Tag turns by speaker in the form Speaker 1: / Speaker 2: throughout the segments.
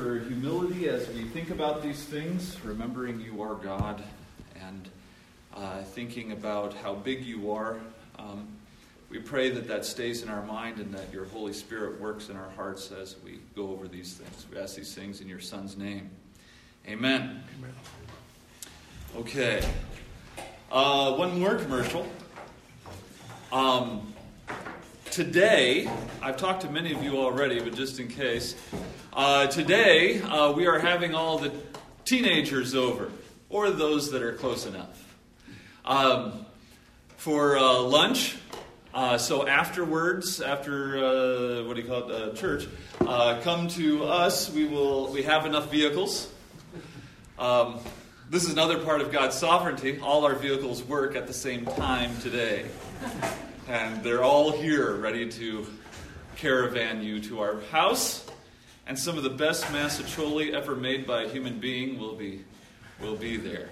Speaker 1: for humility as we think about these things, remembering you are God and uh, thinking about how big you are. Um, we pray that that stays in our mind and that your Holy Spirit works in our hearts as we go over these things. We ask these things in your Son's name. Amen. Amen. Okay. Uh, one more commercial. Um, today, I've talked to many of you already, but just in case, uh, today uh, we are having all the teenagers over, or those that are close enough, um, for uh, lunch. Uh, so afterwards, after uh, what do you call it, uh, church, come to us. We will. We have enough vehicles. Um, this is another part of God's sovereignty. All our vehicles work at the same time today. And they're all here ready to caravan you to our house. And some of the best mostaccioli ever made by a human being will be, will be there.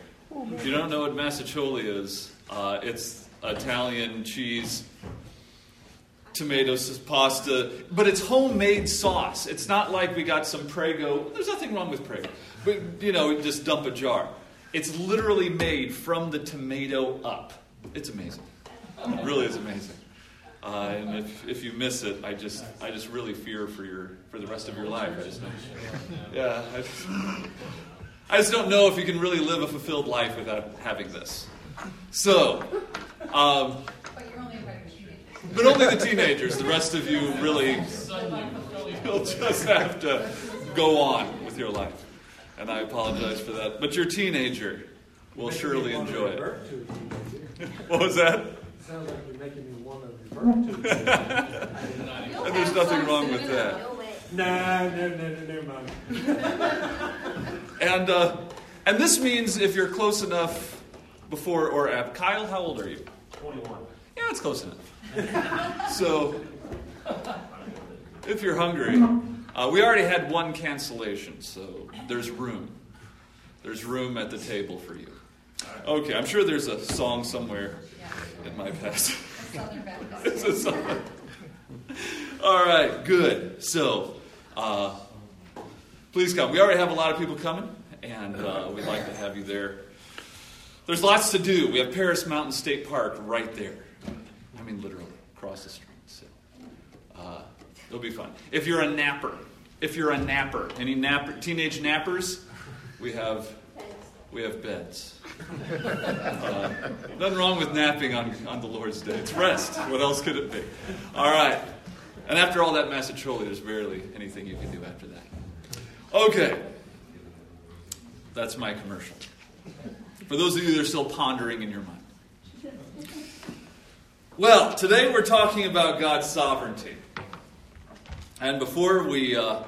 Speaker 1: If you don't know what mostaccioli is, uh, it's Italian cheese, tomatoes, pasta, but it's homemade sauce. It's not like we got some Prego. There's nothing wrong with Prego. But, you know, just dump a jar. It's literally made from the tomato up. It's amazing. It really is amazing. Uh, and if, if you miss it, I just I just really fear for your for the rest of your life. I just yeah, I just, I just don't know if you can really live a fulfilled life without having this. So, um, but only the teenagers. The rest of you really, you'll just have to go on with your life and I apologize for that. But your teenager will surely enjoy it. what was that?
Speaker 2: Sounds like you're making me want to revert to
Speaker 1: And there's nothing wrong with that.
Speaker 2: Nah, no, no, no, no, mind.
Speaker 1: and uh, and this means if you're close enough before or after. Kyle, how old are you?
Speaker 2: Twenty-one.
Speaker 1: Yeah, it's close enough. so if you're hungry. Uh, we already had one cancellation, so there's room. There's room at the table for you. Okay, I'm sure there's a song somewhere in my past. it's a song. All right, good. So, uh, please come. We already have a lot of people coming, and uh, we'd like to have you there. There's lots to do. We have Paris Mountain State Park right there. I mean, literally, across the street. So, uh, it'll be fun. If you're a napper, if you're a napper, any napper, teenage nappers, we have we have beds. Uh, nothing wrong with napping on, on the Lord's Day. It's rest. What else could it be? All right. And after all that mostaccioli, there's barely anything you can do after that. Okay. That's my commercial. For those of you that are still pondering in your mind. Well, today we're talking about God's sovereignty. And before we uh,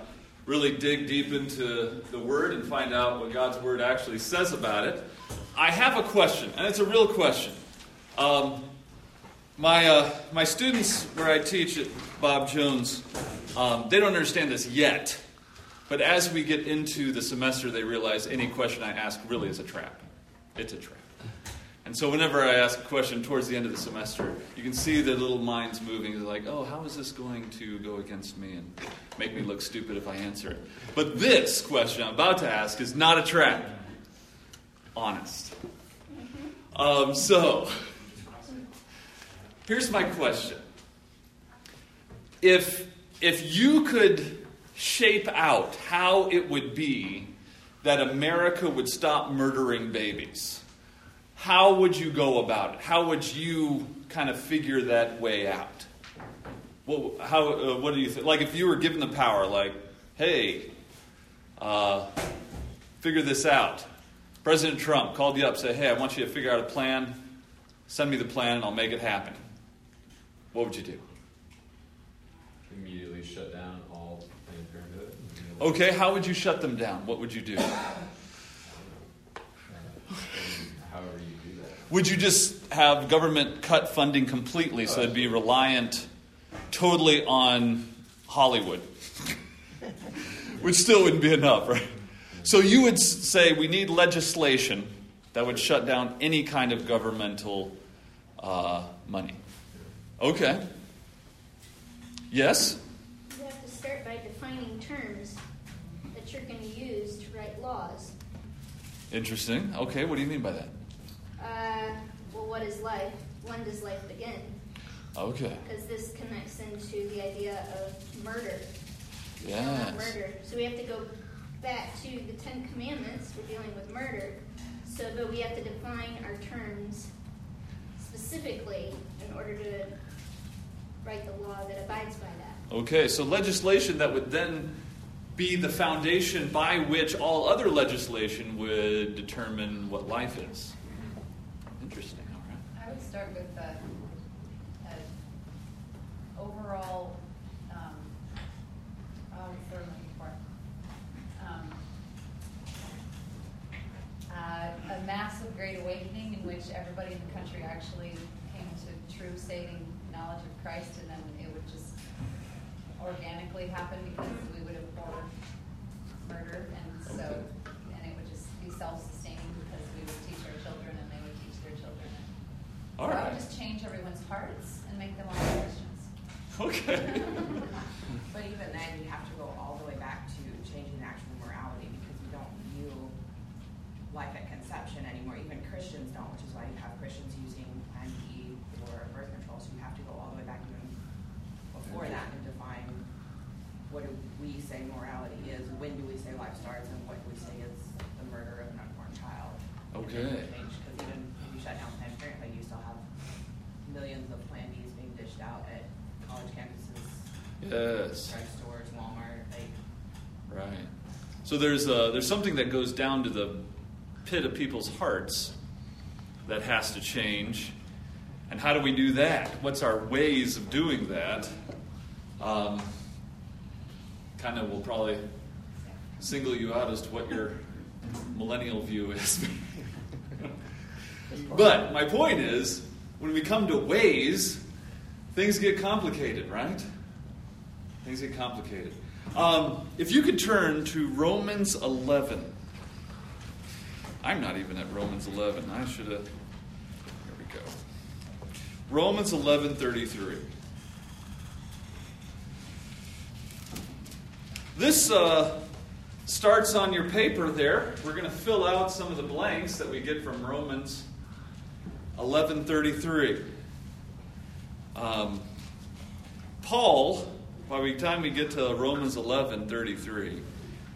Speaker 1: really dig deep into the Word and find out what God's Word actually says about it, I have a question, and it's a real question. Um, my, uh, my students, where I teach at Bob Jones, um, they don't understand this yet. But as we get into the semester, they realize any question I ask really is a trap. It's a trap. And so whenever I ask a question towards the end of the semester, you can see their little minds moving. They're like, oh, how is this going to go against me and make me look stupid if I answer it? But this question I'm about to ask is not a trap. Honest. Um, so, here's my question. If, if you could shape out how it would be that America would stop murdering babies, how would you go about it? How would you kind of figure that way out? What, how, uh, what do you think? Like if you were given the power, like, hey, uh, figure this out. President Trump called you up, said, hey, I want you to figure out a plan. Send me the plan and I'll make it happen. What would you do?
Speaker 3: Immediately shut down all Planned Parenthood.
Speaker 1: Okay, how would you shut them down? What would you do? Would you just have government cut funding completely so it'd be reliant totally on Hollywood? Which still wouldn't be enough, right? So you would say we need legislation that would shut down any kind of governmental uh, money. Okay. Yes?
Speaker 4: You have to start by defining terms that you're going to use to write laws.
Speaker 1: Interesting. Okay, what do you mean by that?
Speaker 4: Uh, well, what is life? When does life begin?
Speaker 1: Okay.
Speaker 4: Because this connects into the idea of murder.
Speaker 1: Yeah.
Speaker 4: Murder. So we have to go back to the Ten Commandments we're dealing with murder. So, but we have to define our terms specifically in order to write the law that abides by that.
Speaker 1: Okay, so legislation that would then be the foundation by which all other legislation would determine what life is. Interesting, all right.
Speaker 5: I would start with the uh, overall, um, oh, what's the word I'm looking for? Um, uh, a massive great awakening in which everybody in the country actually came to true saving knowledge of Christ, and then it would just organically happen because we would abhor murder, and so, and it would just be self-sustaining because we would teach our children and they would teach their children. and
Speaker 1: All
Speaker 5: so I would just change everyone's hearts and make them all Christians.
Speaker 1: Okay.
Speaker 6: But even then, you have to go all the way back to changing the actual morality because we don't view life at conception anymore. Even Christians don't, which is why you have Christians using Plan B or birth control. So you have to go all the way back even before that and define what do we say morality is, when do we say life starts, and what do we say is the murder of an unborn child.
Speaker 1: Okay.
Speaker 6: Because even if you shut down Planned Parenthood, you still have millions of Plan Bs being dished out at college campuses
Speaker 1: Yes.
Speaker 6: drugstores, Walmart, like
Speaker 1: Right. So there's uh, there's something that goes down to the pit of people's hearts that has to change. And how do we do that? What's our ways of doing that? Um, kind of will probably single you out as to what your millennial view is. but my point is, when we come to ways, things get complicated, right? Things get complicated. Um, if you could turn to Romans 11. I'm not even at Romans 11. I should have. Here we go. Romans 11:33. This uh, starts on your paper there. We're going to fill out some of the blanks that we get from Romans 11:33. Um, Paul, by the time we get to Romans 11:33,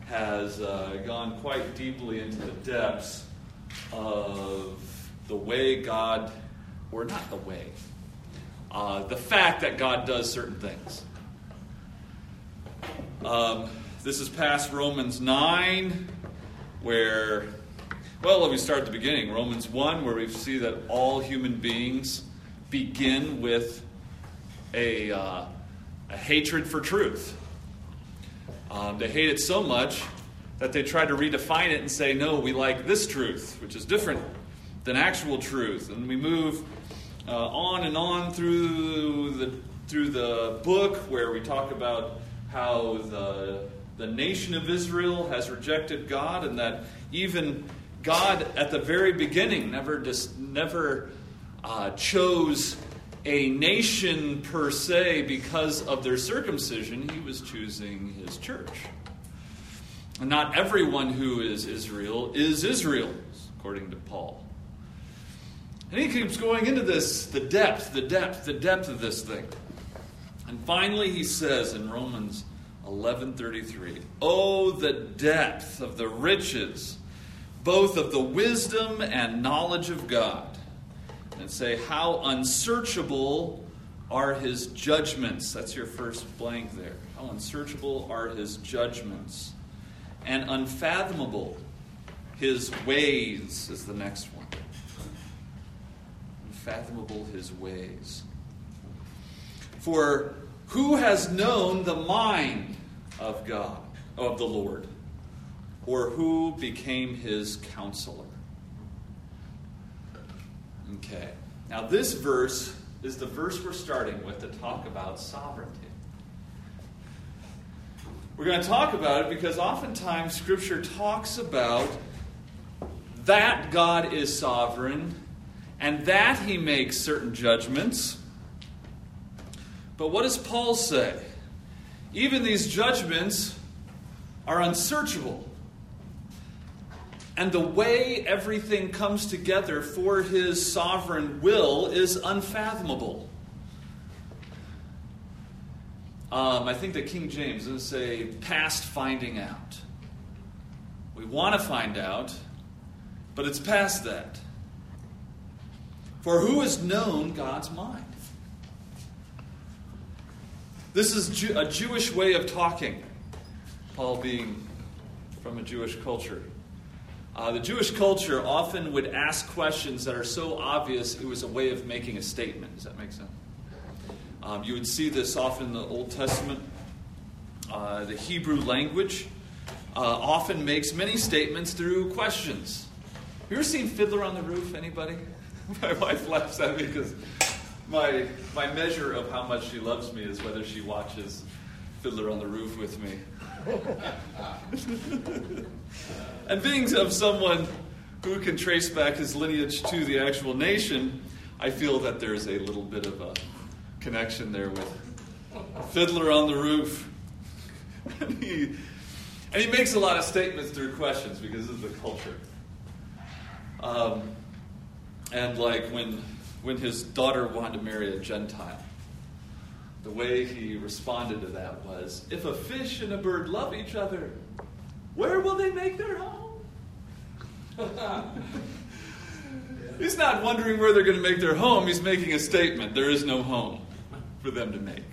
Speaker 1: has uh, gone quite deeply into the depths of the way God, or not the way, uh, the fact that God does certain things. Um, this is past Romans 9, where, well, let me start at the beginning. Romans 1, where we see that all human beings begin with a, uh, a hatred for truth. Um, they hate it so much that they try to redefine it and say, no, we like this truth, which is different than actual truth. And we move uh, on and on through the, through the book where we talk about how the, the nation of Israel has rejected God and that even God at the very beginning never, dis, never uh, chose a nation per se because of their circumcision, he was choosing his church. And not everyone who is Israel is Israel, according to Paul. And he keeps going into this the depth, the depth, the depth of this thing. And finally he says in Romans 11:33, "Oh the depth of the riches both of the wisdom and knowledge of God." And say how unsearchable are his judgments. That's your first blank there. How unsearchable are his judgments and unfathomable his ways is the next one. Unfathomable his ways. For who has known the mind of God, of the Lord, or who became his counselor? Okay. Now, this verse is the verse we're starting with to talk about sovereignty. We're going to talk about it because oftentimes Scripture talks about that God is sovereign and that He makes certain judgments. But what does Paul say? Even these judgments are unsearchable. And the way everything comes together for his sovereign will is unfathomable. Um, I think that King James doesn't say past finding out. We want to find out, but it's past that. For who has known God's mind? This is a Jewish way of talking, Paul being from a Jewish culture. Uh, the Jewish culture often would ask questions that are so obvious it was a way of making a statement. Does that make sense? Um, you would see this often in the Old Testament. Uh, the Hebrew language uh, often makes many statements through questions. Have You ever seen Fiddler on the Roof? Anybody? my wife laughs at me because my my measure of how much she loves me is whether she watches Fiddler on the Roof with me. and being of someone who can trace back his lineage to the actual nation, I feel that there's a little bit of a connection there with Fiddler on the Roof. and, he, and he makes a lot of statements through questions because of the culture. Um, and like when, when his daughter wanted to marry a Gentile, the way he responded to that was if a fish and a bird love each other, where will they make their home? He's not wondering where they're going to make their home. He's making a statement. There is no home for them to make.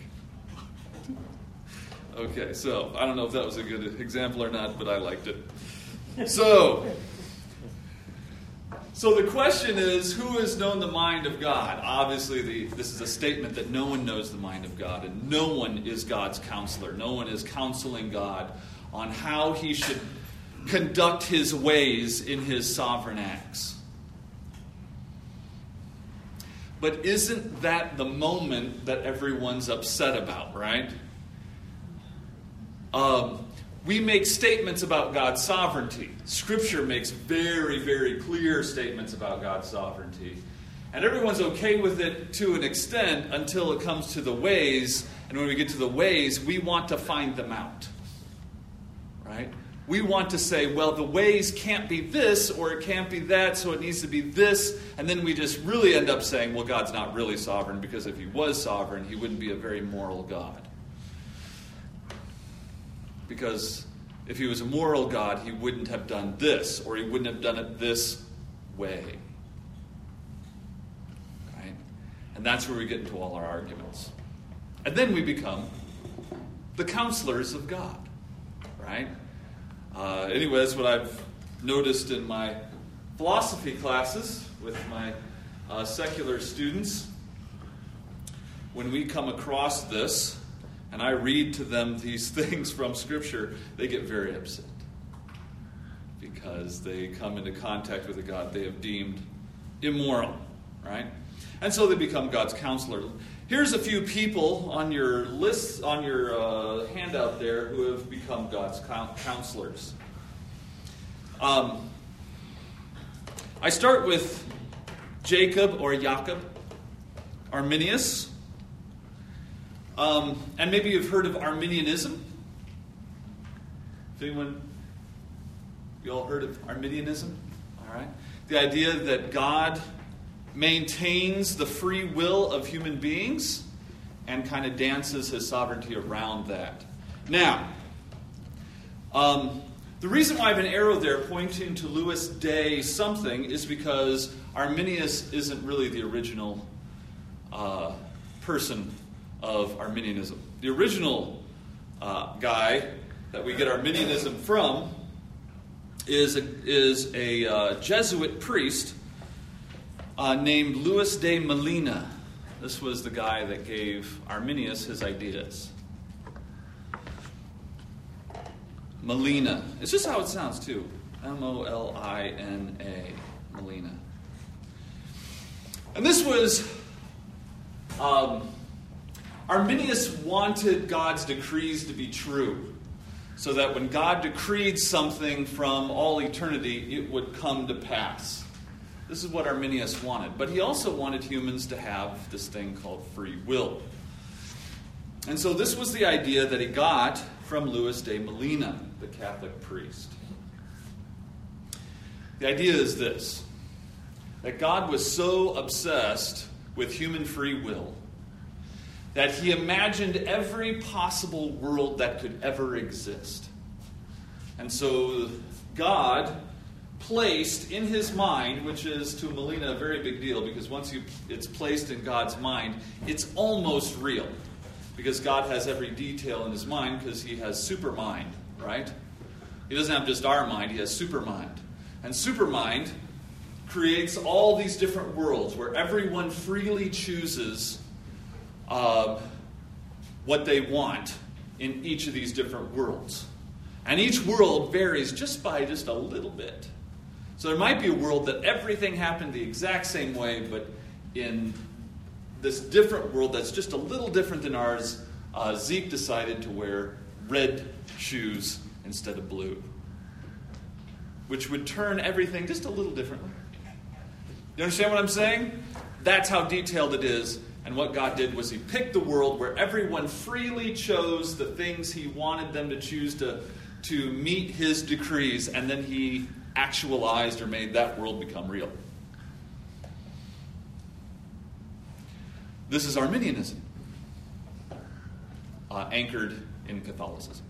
Speaker 1: Okay, so I don't know if that was a good example or not, but I liked it. So, so the question is, who has known the mind of God? Obviously, the, this is a statement that no one knows the mind of God, and no one is God's counselor. No one is counseling God on how he should conduct his ways in his sovereign acts. But isn't that the moment that everyone's upset about, right? Um, we make statements about God's sovereignty. Scripture makes very, very clear statements about God's sovereignty. And everyone's okay with it to an extent until it comes to the ways. And when we get to the ways, we want to find them out. Right? We want to say, well, the ways can't be this or it can't be that, so it needs to be this. And then we just really end up saying, well, God's not really sovereign because if he was sovereign, he wouldn't be a very moral God. Because if he was a moral God, he wouldn't have done this or he wouldn't have done it this way. Right? And that's where we get into all our arguments. And then we become the counselors of God. Right? Uh, anyway, that's what I've noticed in my philosophy classes with my uh, secular students. When we come across this, and I read to them these things from Scripture, they get very upset because they come into contact with a God they have deemed immoral, right? And so they become God's counselor. Here's a few people on your list, on your uh, handout there, who have become God's counselors. Um, I start with Jacob or Jacob, Arminius. Um, and maybe you've heard of Arminianism. Has anyone, you all heard of Arminianism? All right. The idea that God maintains the free will of human beings and kind of dances his sovereignty around that. Now, um, the reason why I have an arrow there pointing to Louis de something is because Arminius isn't really the original uh, person of Arminianism. The original uh, guy that we get Arminianism from is a, is a uh, Jesuit priest uh, named Louis de Molina. This was the guy that gave Arminius his ideas. Molina. It's just how it sounds, too. M O L I N A. Molina. And this was. Um, Arminius wanted God's decrees to be true, so that when God decreed something from all eternity, it would come to pass. This is what Arminius wanted. But he also wanted humans to have this thing called free will. And so this was the idea that he got from Louis de Molina, the Catholic priest. The idea is this that God was so obsessed with human free will that he imagined every possible world that could ever exist. And so God placed in his mind, which is to Molina a very big deal because once you, it's placed in God's mind, it's almost real. Because God has every detail in his mind because he has super mind, right? He doesn't have just our mind, he has super mind. And super mind creates all these different worlds where everyone freely chooses uh, what they want in each of these different worlds. And each world varies just by just a little bit. So there might be a world that everything happened the exact same way, but in this different world that's just a little different than ours, uh, Zeke decided to wear red shoes instead of blue, which would turn everything just a little differently. You understand what I'm saying? That's how detailed it is. And what God did was He picked the world where everyone freely chose the things He wanted them to choose to, to meet His decrees, and then He actualized or made that world become real. This is Arminianism, uh, anchored in Catholicism.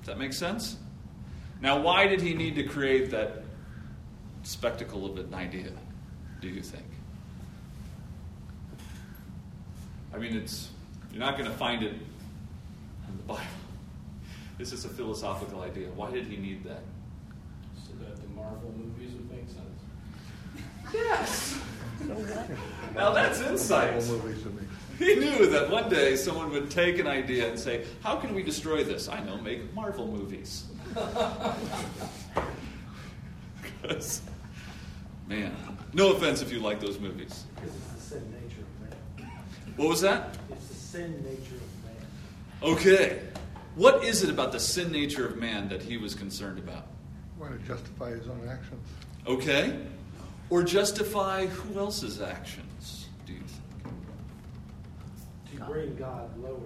Speaker 1: Does that make sense? Now, why did he need to create that spectacle of an idea, do you think? I mean, it's you're not going to find it in the Bible. This is a philosophical idea. Why did he need that?
Speaker 3: So that the Marvel movies would make sense.
Speaker 1: Yes. Now that's insight.
Speaker 7: Marvel movies to me.
Speaker 1: He knew that one day someone would take an idea and say, How can we destroy this? I know, make Marvel movies. 'Cause, man, no offense if you like those movies.
Speaker 2: Because it's the sin nature of man.
Speaker 1: What was that?
Speaker 2: It's the sin nature of man.
Speaker 1: Okay. What is it about the sin nature of man that he was concerned about?
Speaker 7: Want to justify his own actions.
Speaker 1: Okay. Or justify who else's actions, do you think?
Speaker 2: To bring God lower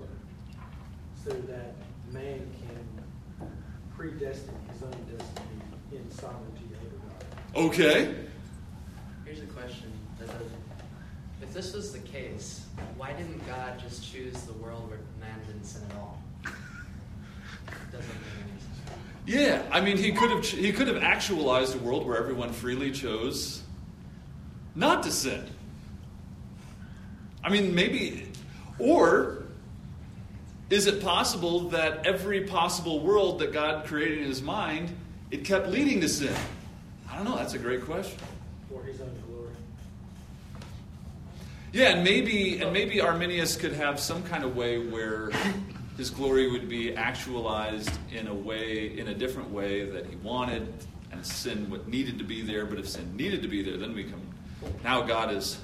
Speaker 2: so that man can predestine his own destiny in sovereignty over God.
Speaker 1: Okay.
Speaker 8: Here's a question that doesn't. If this was the case, why didn't God just choose the world where man didn't sin at all? Doesn't make any sense.
Speaker 1: Yeah, I mean, he could have he could have actualized a world where everyone freely chose not to sin. I mean, maybe, or is it possible that every possible world that God created in His mind, it kept leading to sin? I don't know. That's a great question.
Speaker 2: For his own glory.
Speaker 1: Yeah, and maybe and maybe Arminius could have some kind of way where his glory would be actualized in a way, in a different way that he wanted, and sin what needed to be there. But if sin needed to be there, then we come. Now God is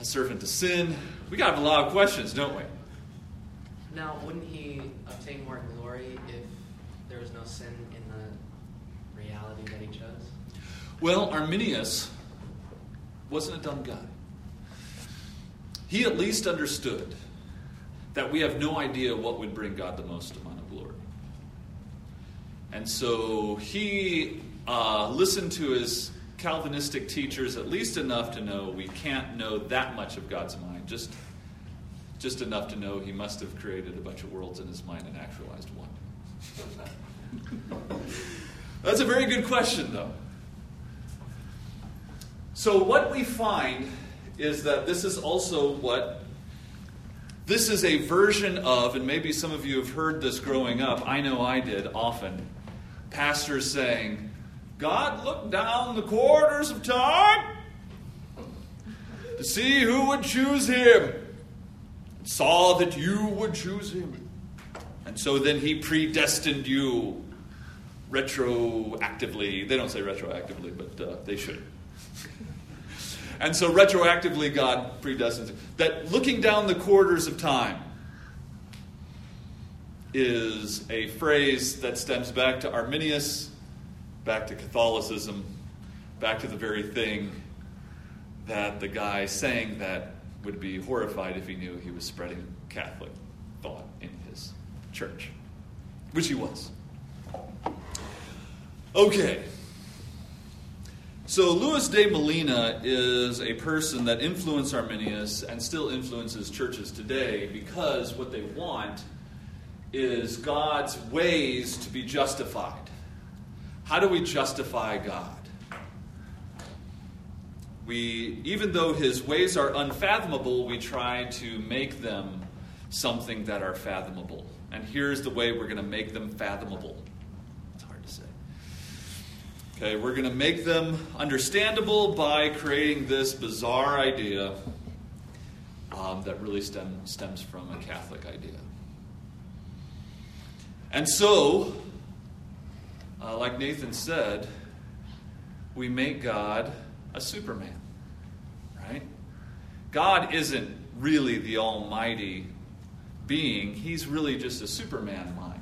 Speaker 1: a servant to sin. We got a lot of questions, don't we?
Speaker 8: Now, wouldn't he obtain more glory if there was no sin in the reality that he chose?
Speaker 1: Well, Arminius wasn't a dumb guy. He at least understood that we have no idea what would bring God the most amount of glory. And so he uh, listened to his Calvinistic teachers at least enough to know we can't know that much of God's mind, just, just enough to know he must have created a bunch of worlds in his mind and actualized one. That's a very good question, though. So, what we find is that this is also what this is a version of, and maybe some of you have heard this growing up. I know I did often. Pastors saying, God looked down the corridors of time to see who would choose him, saw that you would choose him. And so then he predestined you retroactively. They don't say retroactively, but uh, they should. And so retroactively, God predestines. That looking down the corridors of time is a phrase that stems back to Arminius, back to Catholicism, back to the very thing that the guy saying that would be horrified if he knew he was spreading Catholic thought in his church, which he was. Okay. So Luis de Molina is a person that influenced Arminius and still influences churches today because what they want is God's ways to be justified. How do we justify God? We, even though his ways are unfathomable, we try to make them something that are fathomable. And here's the way we're going to make them fathomable. It's hard to say. Okay, we're going to make them understandable by creating this bizarre idea um, that really stem, stems from a Catholic idea. And so, uh, like Nathan said, we make God a Superman, right? God isn't really the Almighty being, He's really just a Superman mind.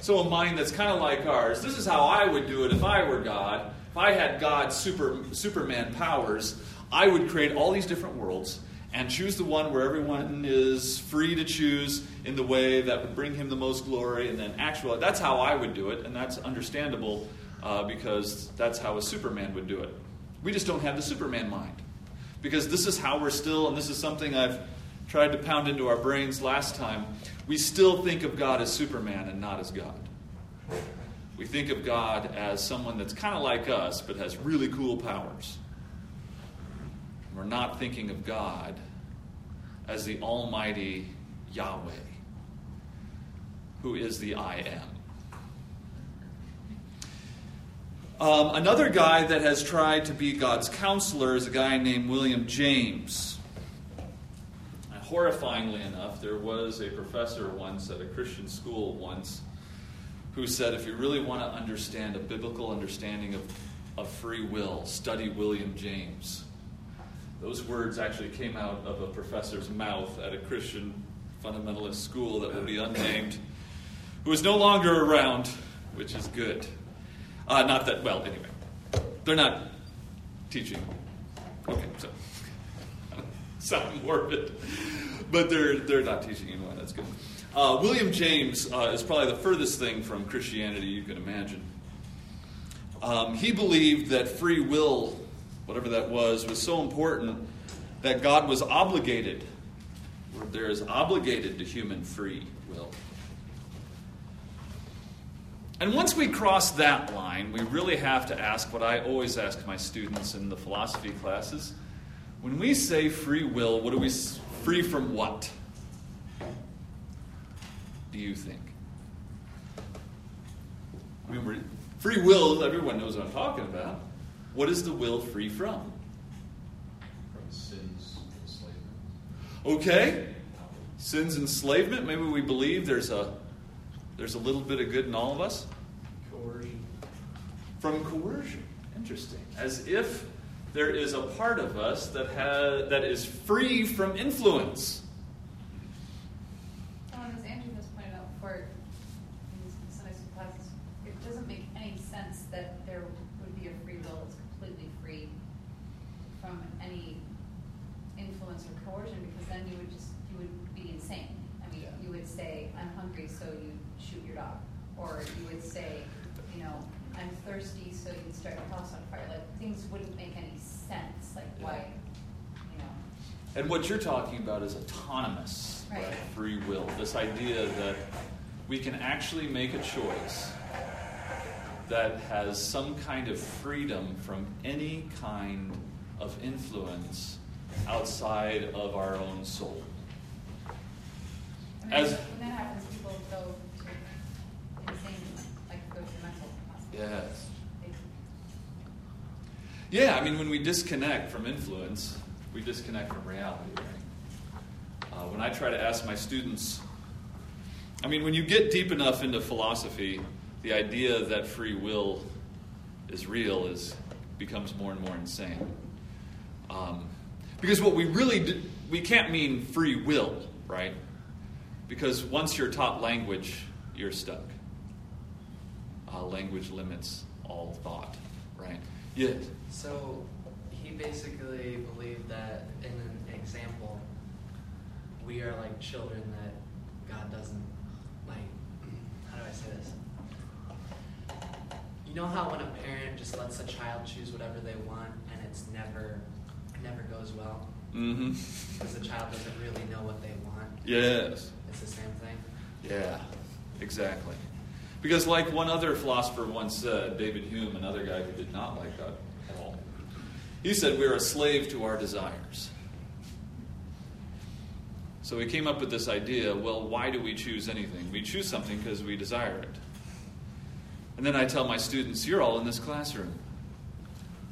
Speaker 1: So, a mind that's kind of like ours. This is how I would do it if I were God. If I had God's super, Superman powers, I would create all these different worlds and choose the one where everyone is free to choose in the way that would bring him the most glory and then actual that's how i would do it and that's understandable uh, because that's how a superman would do it we just don't have the superman mind because this is how we're still and this is something i've tried to pound into our brains last time we still think of god as superman and not as god we think of god as someone that's kind of like us but has really cool powers we're not thinking of God as the Almighty Yahweh, who is the I am. Um, another guy that has tried to be God's counselor is a guy named William James. Horrifyingly enough, there was a professor once at a Christian school once who said if you really want to understand a biblical understanding of, of free will, study William James. Those words actually came out of a professor's mouth at a Christian fundamentalist school that will be unnamed, who is no longer around, which is good. Uh, not that, well, anyway, they're not teaching. Okay, so, sound morbid, but they're, they're not teaching anyone. That's good. Uh, William James uh, is probably the furthest thing from Christianity you can imagine. Um, he believed that free will whatever that was, was so important that God was obligated, there is obligated to human free will. And once we cross that line, we really have to ask what I always ask my students in the philosophy classes. When we say free will, what are we free from what? Do you think? I mean, free will, everyone knows what I'm talking about. What is the will free from?
Speaker 3: From sin's enslavement.
Speaker 1: Okay. Sin's enslavement. Maybe we believe there's a there's a little bit of good in all of us.
Speaker 3: Coercion.
Speaker 1: From coercion. Interesting. As if there is a part of us that that is free from influence.
Speaker 5: Well, as Andrew has pointed out before in these Sunday school classes, it doesn't make any sense that there would be a free will that's completely free from any influence or coercion, because then you would just, you would be insane. I mean, you would say, I'm hungry, so you shoot your dog. Or you would say, you know, I'm thirsty, so you'd start your house on fire. Like, things wouldn't make any sense, like why, you know.
Speaker 1: And what you're talking about is autonomous
Speaker 5: Right.
Speaker 1: free will. This idea that we can actually make a choice that has some kind of freedom from any kind of influence outside of our own soul.
Speaker 5: And
Speaker 1: As-
Speaker 5: when that happens, people go to insane, like go to mental hospital.
Speaker 1: Yes. Yeah, I mean, when we disconnect from influence, we disconnect from reality, right? Uh, when I try to ask my students, I mean, when you get deep enough into philosophy, the idea that free will is real is becomes more and more insane. Um, because what we really we can't mean free will, right? Because once you're taught language, you're stuck. Uh, language limits all thought, right? Yes.
Speaker 8: So basically believe that in an example, we are like children that God doesn't like. How do I say this? You know how when a parent just lets a child choose whatever they want and it's never never goes well
Speaker 1: Mm-hmm.
Speaker 8: because the child doesn't really know what they want.
Speaker 1: Yes.
Speaker 8: It's the same thing.
Speaker 1: Yeah, exactly. Because, like one other philosopher once said, David Hume, another guy who did not like God he said, We're a slave to our desires. So he came up with this idea well, why do we choose anything? We choose something because we desire it. And then I tell my students, You're all in this classroom.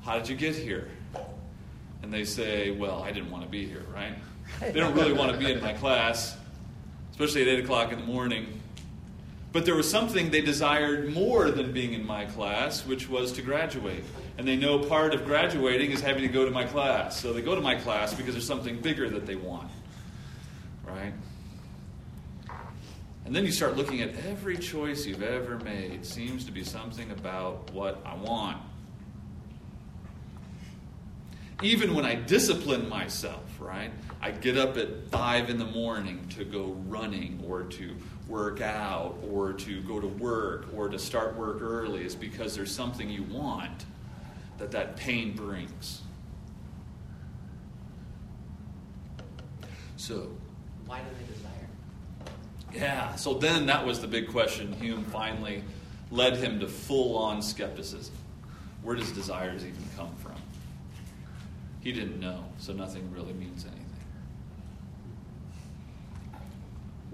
Speaker 1: How did you get here? And they say, Well, I didn't want to be here, right? They don't really want to be in my class, especially at 8 o'clock in the morning. But there was something they desired more than being in my class, which was to graduate. And they know part of graduating is having to go to my class. So they go to my class because there's something bigger that they want. Right? And then you start looking at every choice you've ever made seems to be something about what I want. Even when I discipline myself, right? I get up at five in the morning to go running or to work out or to go to work or to start work early is because there's something you want that that pain brings. So,
Speaker 8: Why do they desire?
Speaker 1: yeah, so then that was the big question. Hume finally led him to full on skepticism. Where does desires even come from? He didn't know, so nothing really means anything.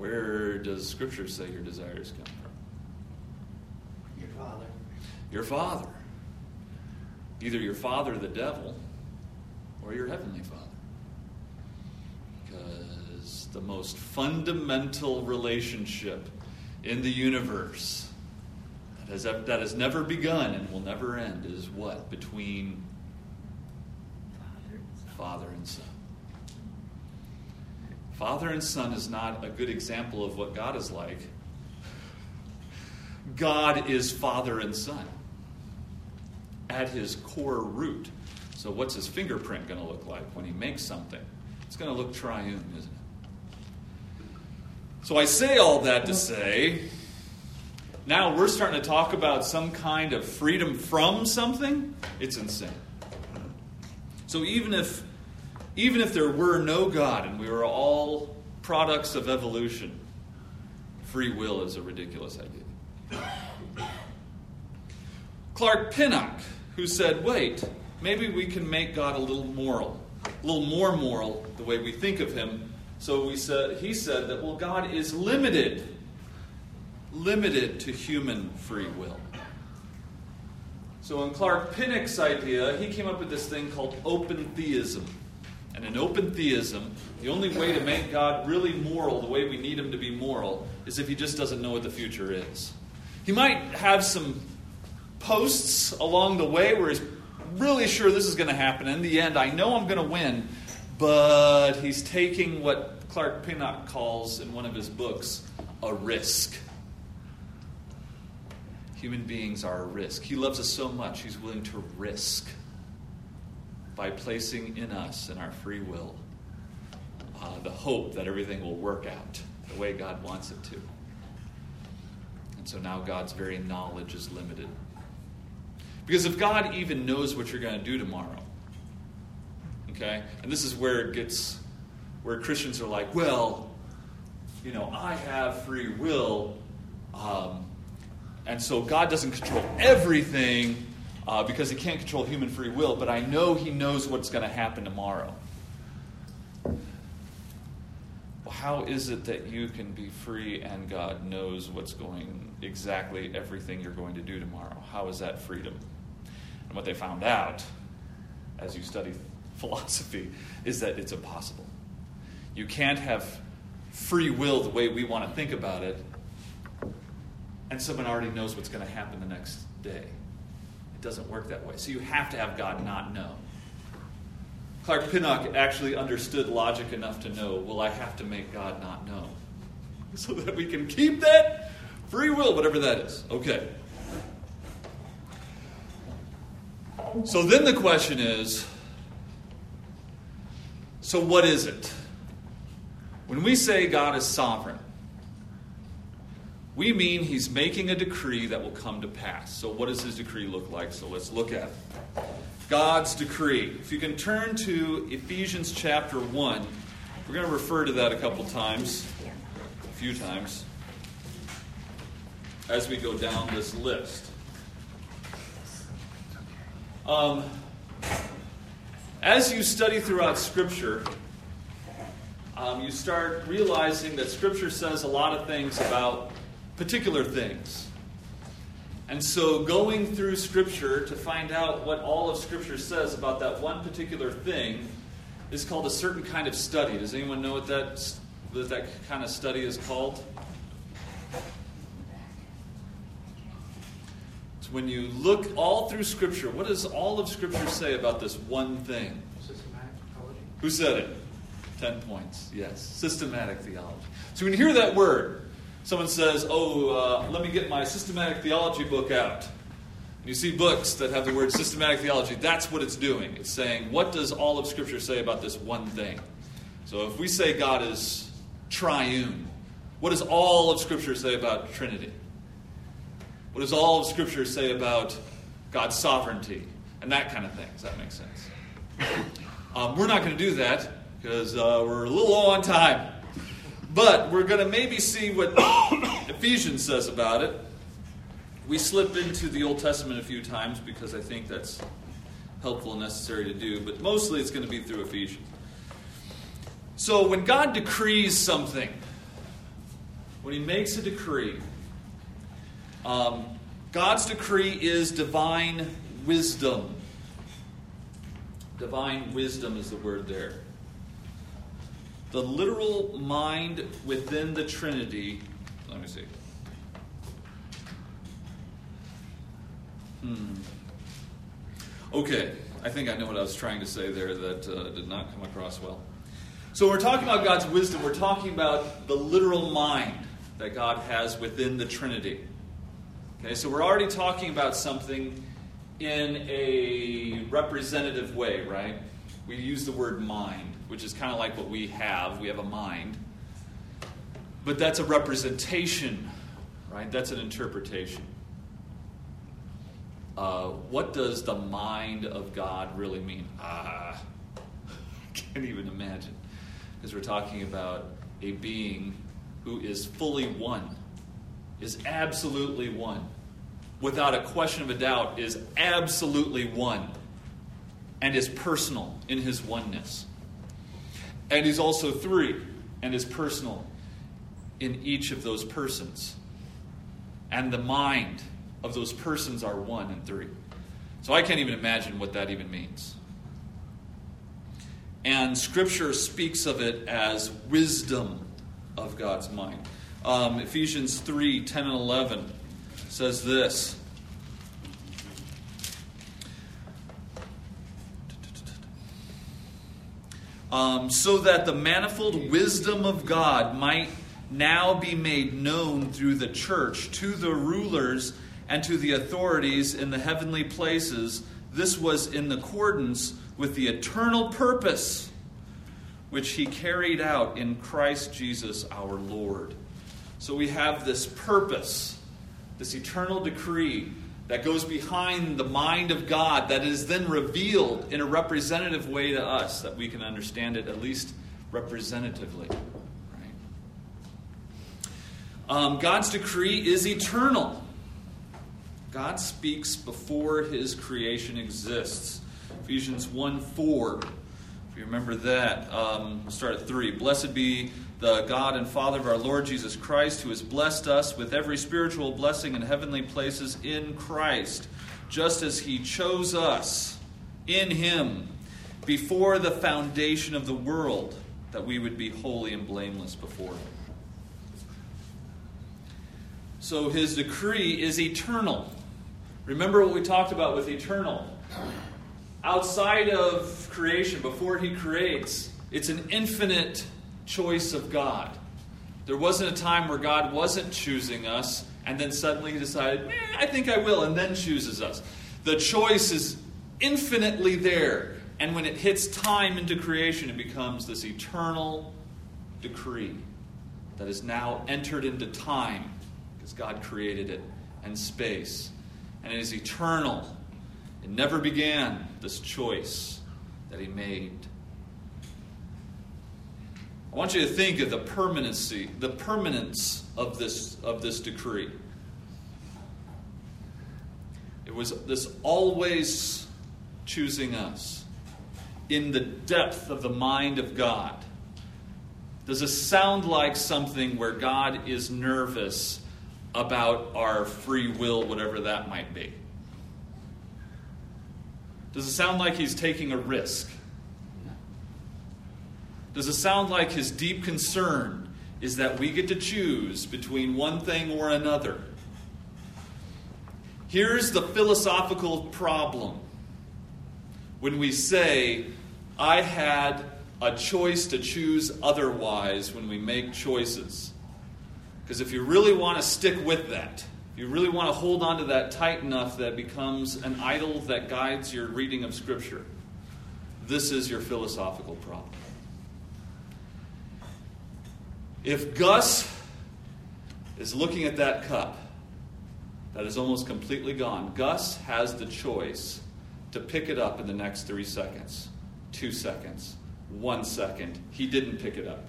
Speaker 1: Where does Scripture say your desires come from?
Speaker 8: Your father.
Speaker 1: Your father. Either your father, the devil, or your heavenly father. Because the most fundamental relationship in the universe that has, that has never begun and will never end is what? Between father and son. Father and son is not a good example of what God is like. God is father and son at his core root. So, what's his fingerprint going to look like when he makes something? It's going to look triune, isn't it? So, I say all that to say now we're starting to talk about some kind of freedom from something. It's insane. So, even if even if there were no God and we were all products of evolution, free will is a ridiculous idea. Clark Pinnock, who said, wait, maybe we can make God a little moral, a little more moral the way we think of him. So we said, he said that, well, God is limited, limited to human free will. So in Clark Pinnock's idea, he came up with this thing called open theism. And in open theism, the only way to make God really moral, the way we need him to be moral, is if he just doesn't know what the future is. He might have some posts along the way where he's really sure this is going to happen. In the end, I know I'm going to win, but he's taking what Clark Pinnock calls in one of his books a risk. Human beings are a risk. He loves us so much, he's willing to risk by placing in us, in our free will, uh, the hope that everything will work out the way God wants it to. And so now God's very knowledge is limited. Because if God even knows what you're going to do tomorrow, okay, and this is where it gets, where Christians are like, well, you know, I have free will, um, and so God doesn't control everything uh, because He can't control human free will, but I know He knows what's going to happen tomorrow. Well, how is it that you can be free and God knows what's going exactly everything you're going to do tomorrow? How is that freedom? And what they found out as you study philosophy is that it's impossible. You can't have free will the way we want to think about it, and someone already knows what's going to happen the next day. Doesn't work that way. So you have to have God not know. Clark Pinnock actually understood logic enough to know, well, I have to make God not know. So that we can keep that free will, whatever that is. Okay. So then the question is so what is it? When we say God is sovereign, we mean he's making a decree that will come to pass. So, what does his decree look like? So, let's look at it. God's decree. If you can turn to Ephesians chapter 1, we're going to refer to that a couple times, a few times, as we go down this list. Um, as you study throughout Scripture, um, you start realizing that Scripture says a lot of things about particular things. And so, going through Scripture to find out what all of Scripture says about that one particular thing is called a certain kind of study. Does anyone know what that, what that kind of study is called? It's when you look all through Scripture, what does all of Scripture say about this one thing?
Speaker 2: Systematic theology.
Speaker 1: Who said it? Ten points. Yes. Systematic theology. So when you hear that word, someone says, Oh, uh, let me get my systematic theology book out. And you see books that have the word systematic theology, that's what it's doing. It's saying, What does all of Scripture say about this one thing? So if we say God is triune, what does all of Scripture say about Trinity? What does all of Scripture say about God's sovereignty? And that kind of thing. Does that make sense? Um, we're not going to do that because uh, we're a little low on time. But we're going to maybe see what Ephesians says about it. We slip into the Old Testament a few times because I think that's helpful and necessary to do, but mostly it's going to be through Ephesians. So when God decrees something, when He makes a decree, um, God's decree is divine wisdom. Divine wisdom is the word there. The literal mind within the Trinity. Let me see. Hmm. Okay, I think I know what I was trying to say there that uh, did not come across well. So, we're talking about God's wisdom. We're talking about the literal mind that God has within the Trinity. Okay, so we're already talking about something in a representative way, right? We use the word mind, which is kind of like what we have. We have a mind. But that's a representation, right? That's an interpretation. Uh, what does the mind of God really mean? Ah, I can't even imagine. Because we're talking about a being who is fully one, is absolutely one, without a question of a doubt, is absolutely one, and is personal in his oneness. And he's also three, and is personal in each of those persons. And the mind of those persons are one and three. So I can't even imagine what that even means. And Scripture speaks of it as wisdom of God's mind. Um, Ephesians 3 10 and 11 says this. Um, so that the manifold wisdom of God might now be made known through the church to the rulers and to the authorities in the heavenly places. This was in accordance with the eternal purpose which he carried out in Christ Jesus our Lord. So we have this purpose, this eternal decree that goes behind the mind of God that is then revealed in a representative way to us that we can understand it at least representatively. Right? Um, God's decree is eternal. God speaks before his creation exists. Ephesians 1 4. If you remember that, um, start at 3. Blessed be the God and Father of our Lord Jesus Christ, who has blessed us with every spiritual blessing in heavenly places in Christ, just as he chose us in him before the foundation of the world, that we would be holy and blameless before him. So his decree is eternal. Remember what we talked about with eternal. Outside of creation, before he creates, it's an infinite choice of God. There wasn't a time where God wasn't choosing us, and then suddenly he decided, eh, I think I will, and then chooses us. The choice is infinitely there. And when it hits time into creation, it becomes this eternal decree that is now entered into time because God created it and space. And it is eternal. It never began, this choice that He made. I want you to think of the permanency, the permanence of this, of this decree. It was this always choosing us in the depth of the mind of God. Does this sound like something where God is nervous about our free will, whatever that might be? Does it sound like he's taking a risk? Does it sound like his deep concern is that we get to choose between one thing or another? Here's the philosophical problem when we say, I had a choice to choose otherwise when we make choices. Because if you really want to stick with that, if you really want to hold on to that tight enough that becomes an idol that guides your reading of Scripture, this is your philosophical problem. If Gus is looking at that cup that is almost completely gone, Gus has the choice to pick it up in the next three seconds, two seconds, one second. He didn't pick it up.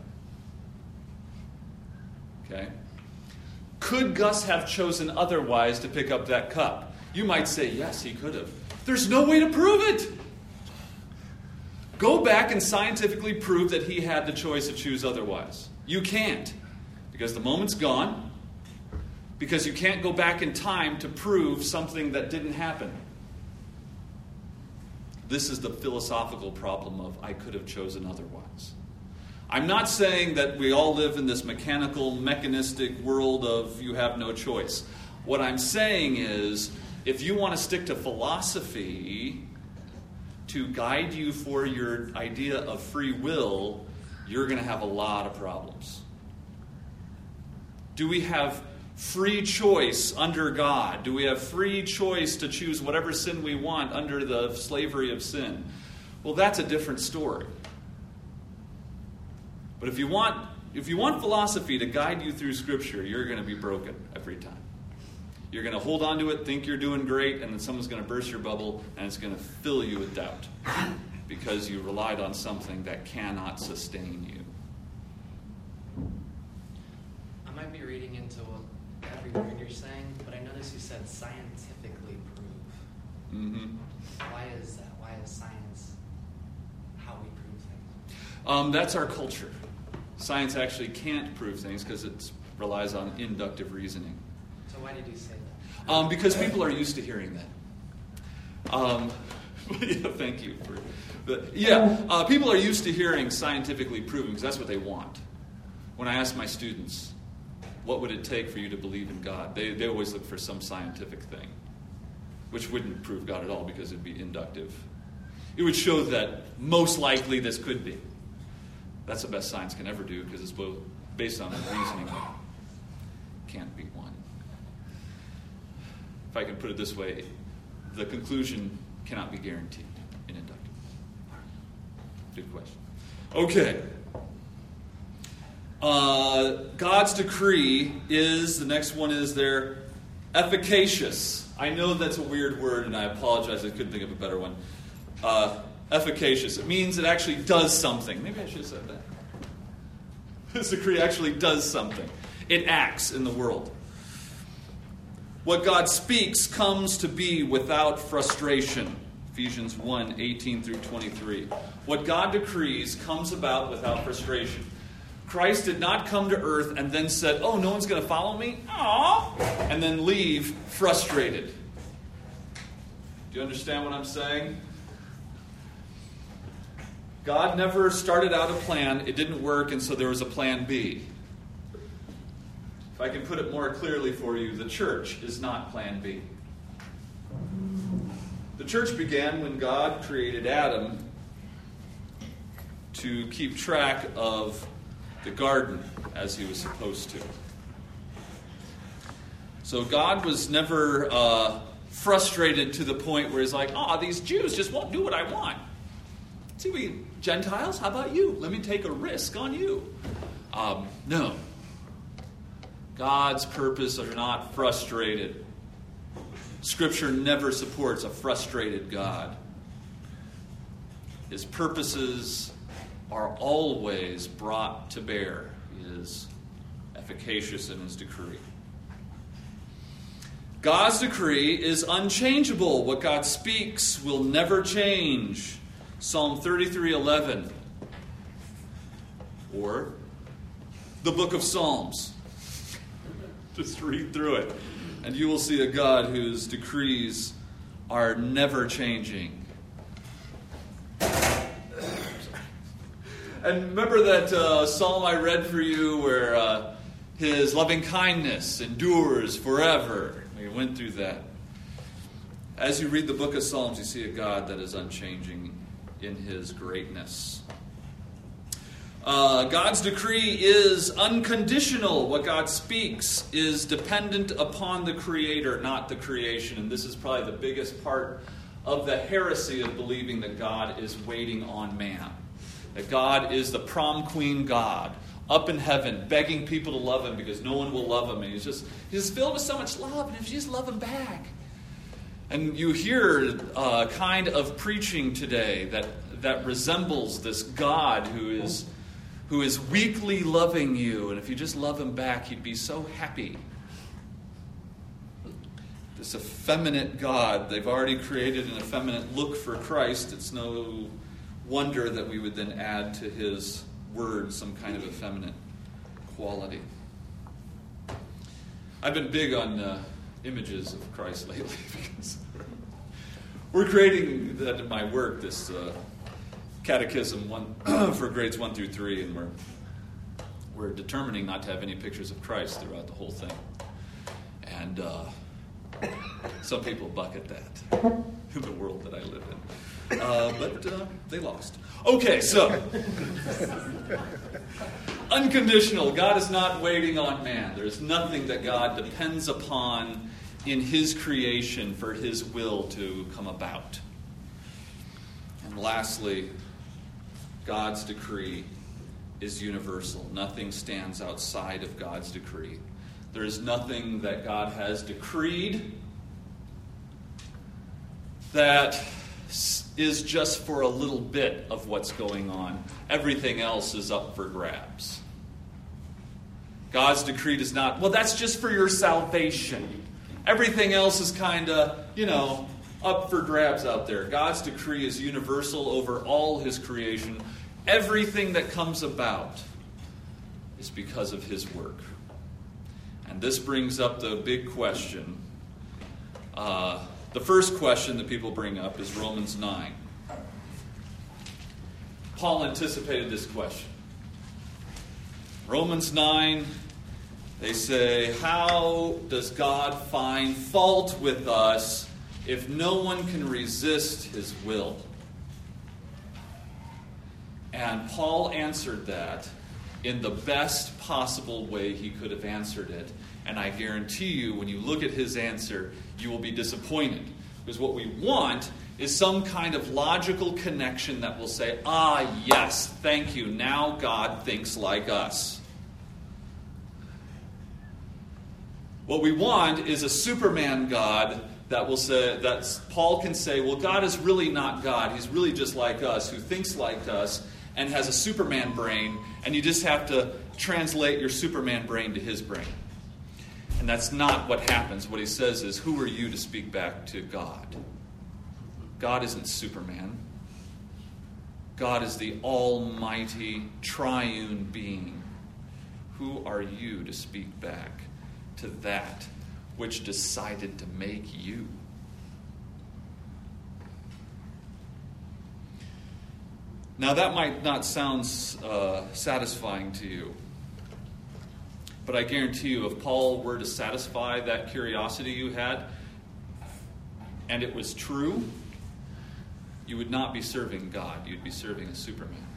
Speaker 1: Okay? Could Gus have chosen otherwise to pick up that cup? You might say, yes, he could have. There's no way to prove it. Go back and scientifically prove that he had the choice to choose otherwise. You can't, because the moment's gone, because you can't go back in time to prove something that didn't happen. This is the philosophical problem of I could have chosen otherwise. I'm not saying that we all live in this mechanical, mechanistic world of you have no choice. What I'm saying is if you want to stick to philosophy to guide you for your idea of free will, you're going to have a lot of problems. Do we have free choice under God? Do we have free choice to choose whatever sin we want under the slavery of sin? Well, that's a different story. But if you want if you want philosophy to guide you through scripture, you're going to be broken every time. You're going to hold on to it, think you're doing great, and then someone's going to burst your bubble and it's going to fill you with doubt because you relied on something that cannot sustain you.
Speaker 8: I might be reading into every word you're saying, but I noticed you said scientifically prove.
Speaker 1: Mm-hmm.
Speaker 8: Why is that? Why is science how we prove things?
Speaker 1: Um, that's our culture. Science actually can't prove things because it relies on inductive reasoning.
Speaker 8: So why did you say that?
Speaker 1: Um, because people are used to hearing that. Um, yeah, thank you for. But yeah, uh, people are used to hearing scientifically proven because that's what they want. When I ask my students, what would it take for you to believe in God? They, they always look for some scientific thing, which wouldn't prove God at all because it'd be inductive. It would show that most likely this could be. That's the best science can ever do because it's both based on reasoning. Can't be one. If I can put it this way, the conclusion cannot be guaranteed. Good question. Okay. Uh, God's decree is, the next one is there, efficacious. I know that's a weird word, and I apologize, I couldn't think of a better one. Uh, efficacious. It means it actually does something. Maybe I should have said that. This decree actually does something, it acts in the world. What God speaks comes to be without frustration. Ephesians 1 18 through 23. What God decrees comes about without frustration. Christ did not come to earth and then said, Oh, no one's going to follow me? Aww. And then leave frustrated. Do you understand what I'm saying? God never started out a plan, it didn't work, and so there was a plan B. If I can put it more clearly for you, the church is not plan B. The church began when God created Adam to keep track of the garden as he was supposed to. So God was never uh, frustrated to the point where he's like, oh, these Jews just won't do what I want. See, we Gentiles, how about you? Let me take a risk on you. Um, no. God's purposes are not frustrated. Scripture never supports a frustrated God. His purposes are always brought to bear. He is efficacious in his decree. God's decree is unchangeable. What God speaks will never change. Psalm 33:11 or the book of Psalms. Just read through it and you will see a God whose decrees are never changing. And remember that uh, psalm I read for you where uh, his loving kindness endures forever. We went through that. As you read the book of Psalms, you see a God that is unchanging in his greatness. Uh, God's decree is unconditional. What God speaks is dependent upon the Creator, not the creation. And this is probably the biggest part of the heresy of believing that God is waiting on man. That God is the prom queen God up in heaven, begging people to love him because no one will love him. And he's just, he's filled with so much love, and if you just love him back. And you hear a kind of preaching today that, that resembles this God who is who is weakly loving you, and if you just love him back, he'd be so happy. This effeminate God, they've already created an effeminate look for Christ. It's no wonder that we would then add to his word some kind of effeminate quality. I've been big on uh, images of Christ lately because we're creating that in my work, this. Uh, catechism one, for grades one through three, and we're, we're determining not to have any pictures of Christ throughout the whole thing. And uh, some people buck at that in the world that I live in. Uh, but uh, they lost. Okay, so unconditional. God is not waiting on man. There's nothing that God depends upon in his creation for his will to come about. And lastly, God's decree is universal. Nothing stands outside of God's decree. There is nothing that God has decreed that is just for a little bit of what's going on. Everything else is up for grabs. God's decree does not, well, that's just for your salvation. Everything else is kind of, you know, up for grabs out there. God's decree is universal over all his creation. Everything that comes about is because of his work. And this brings up the big question. Uh, the first question that people bring up is Romans 9. Paul anticipated this question. Romans 9, they say, How does God find fault with us if no one can resist his will? And Paul answered that in the best possible way he could have answered it. And I guarantee you, when you look at his answer, you will be disappointed. Because what we want is some kind of logical connection that will say, ah, yes, thank you, now God thinks like us. What we want is a Superman God that will say that Paul can say, well, God is really not God. He's really just like us, who thinks like us, and has a Superman brain, and you just have to translate your Superman brain to his brain. And that's not what happens. What he says is, Who are you to speak back to God? God isn't Superman. God is the almighty triune being. Who are you to speak back to that which decided to make you? Now, that might not sound uh, satisfying to you, but I guarantee you, if Paul were to satisfy that curiosity you had, and it was true, you would not be serving God. You'd be serving a Superman.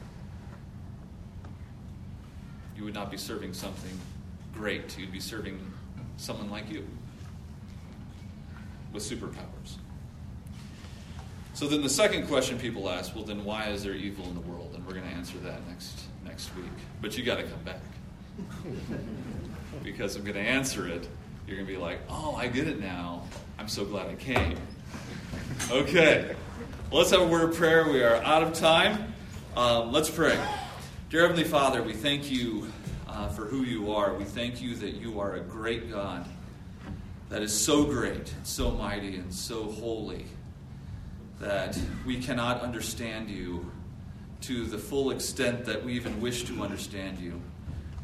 Speaker 1: You would not be serving something great. You'd be serving someone like you with superpowers. So then the second question people ask, well then why is there evil in the world? And we're going to answer that next next week. But you got to come back. because I'm going to answer it, you're going to be like, oh, I get it now. I'm so glad I came. Okay. Well, let's have a word of prayer. We are out of time. Um, let's pray. Dear Heavenly Father, we thank you uh, for who you are. We thank you that you are a great God that is so great, so mighty, and so holy that we cannot understand you to the full extent that we even wish to understand you.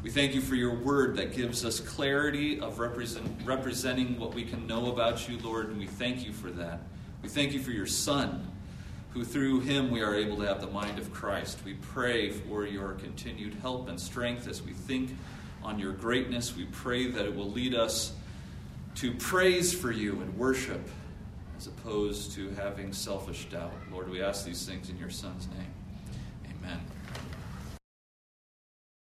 Speaker 1: We thank you for your word that gives us clarity of represent, representing what we can know about you, Lord, and we thank you for that. We thank you for your Son, who through him we are able to have the mind of Christ. We pray for your continued help and strength as we think on your greatness. We pray that it will lead us to praise for you and worship as opposed to having selfish doubt. Lord, we ask these things in your Son's name.